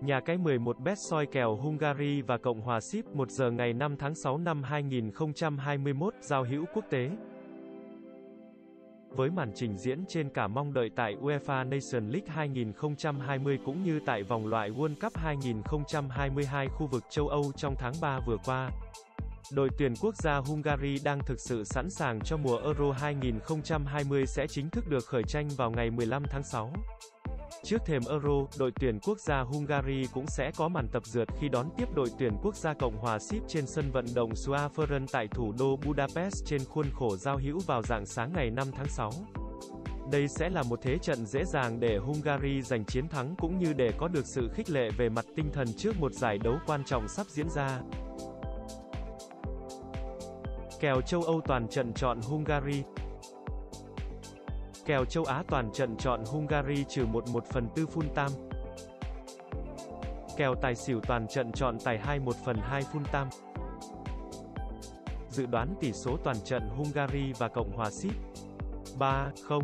Nhà cái 11 bet soi kèo Hungary và Cộng hòa Ship 1 giờ ngày 5 tháng 6 năm 2021, giao hữu quốc tế. Với màn trình diễn trên cả mong đợi tại UEFA Nation League 2020 cũng như tại vòng loại World Cup 2022 khu vực châu Âu trong tháng 3 vừa qua. Đội tuyển quốc gia Hungary đang thực sự sẵn sàng cho mùa Euro 2020 sẽ chính thức được khởi tranh vào ngày 15 tháng 6. Trước thềm Euro, đội tuyển quốc gia Hungary cũng sẽ có màn tập dượt khi đón tiếp đội tuyển quốc gia Cộng hòa Ship trên sân vận động Suaferen tại thủ đô Budapest trên khuôn khổ giao hữu vào dạng sáng ngày 5 tháng 6. Đây sẽ là một thế trận dễ dàng để Hungary giành chiến thắng cũng như để có được sự khích lệ về mặt tinh thần trước một giải đấu quan trọng sắp diễn ra. Kèo châu Âu toàn trận chọn Hungary Kèo châu Á toàn trận chọn Hungary trừ 1 1 phần 4 full tam. Kèo tài xỉu toàn trận chọn tài 2 1 phần 2 full tam. Dự đoán tỷ số toàn trận Hungary và Cộng hòa Ship 3-0